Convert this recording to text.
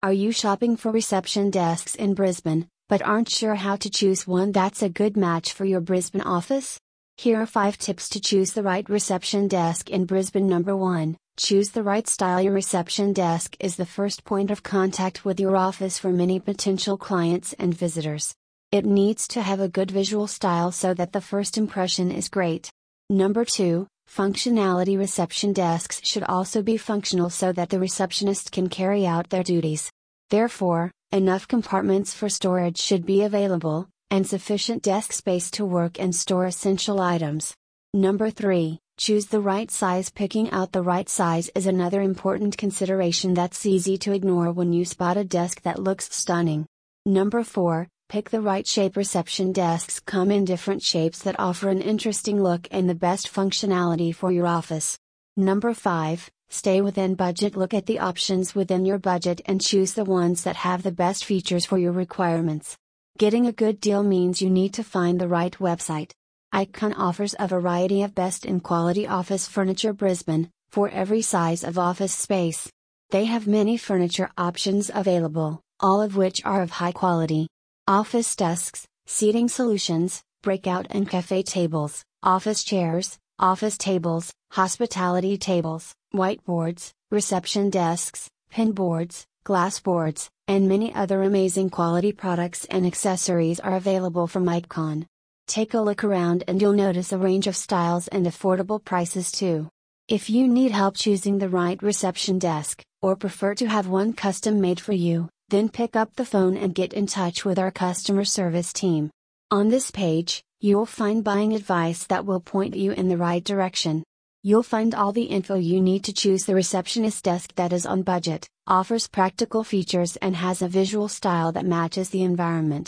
Are you shopping for reception desks in Brisbane, but aren't sure how to choose one that's a good match for your Brisbane office? Here are 5 tips to choose the right reception desk in Brisbane. Number 1 Choose the right style. Your reception desk is the first point of contact with your office for many potential clients and visitors. It needs to have a good visual style so that the first impression is great. Number 2 Functionality reception desks should also be functional so that the receptionist can carry out their duties. Therefore, enough compartments for storage should be available, and sufficient desk space to work and store essential items. Number 3. Choose the right size. Picking out the right size is another important consideration that's easy to ignore when you spot a desk that looks stunning. Number 4 Pick the right shape. Reception desks come in different shapes that offer an interesting look and the best functionality for your office. Number 5. Stay within budget. Look at the options within your budget and choose the ones that have the best features for your requirements. Getting a good deal means you need to find the right website. Ikcon offers a variety of best in quality office furniture Brisbane, for every size of office space. They have many furniture options available, all of which are of high quality office desks, seating solutions, breakout and cafe tables, office chairs, office tables, hospitality tables, whiteboards, reception desks, pin boards, glass boards, and many other amazing quality products and accessories are available from Ikcon. Take a look around and you'll notice a range of styles and affordable prices too. If you need help choosing the right reception desk, or prefer to have one custom made for you, then pick up the phone and get in touch with our customer service team. On this page, you'll find buying advice that will point you in the right direction. You'll find all the info you need to choose the receptionist desk that is on budget, offers practical features, and has a visual style that matches the environment.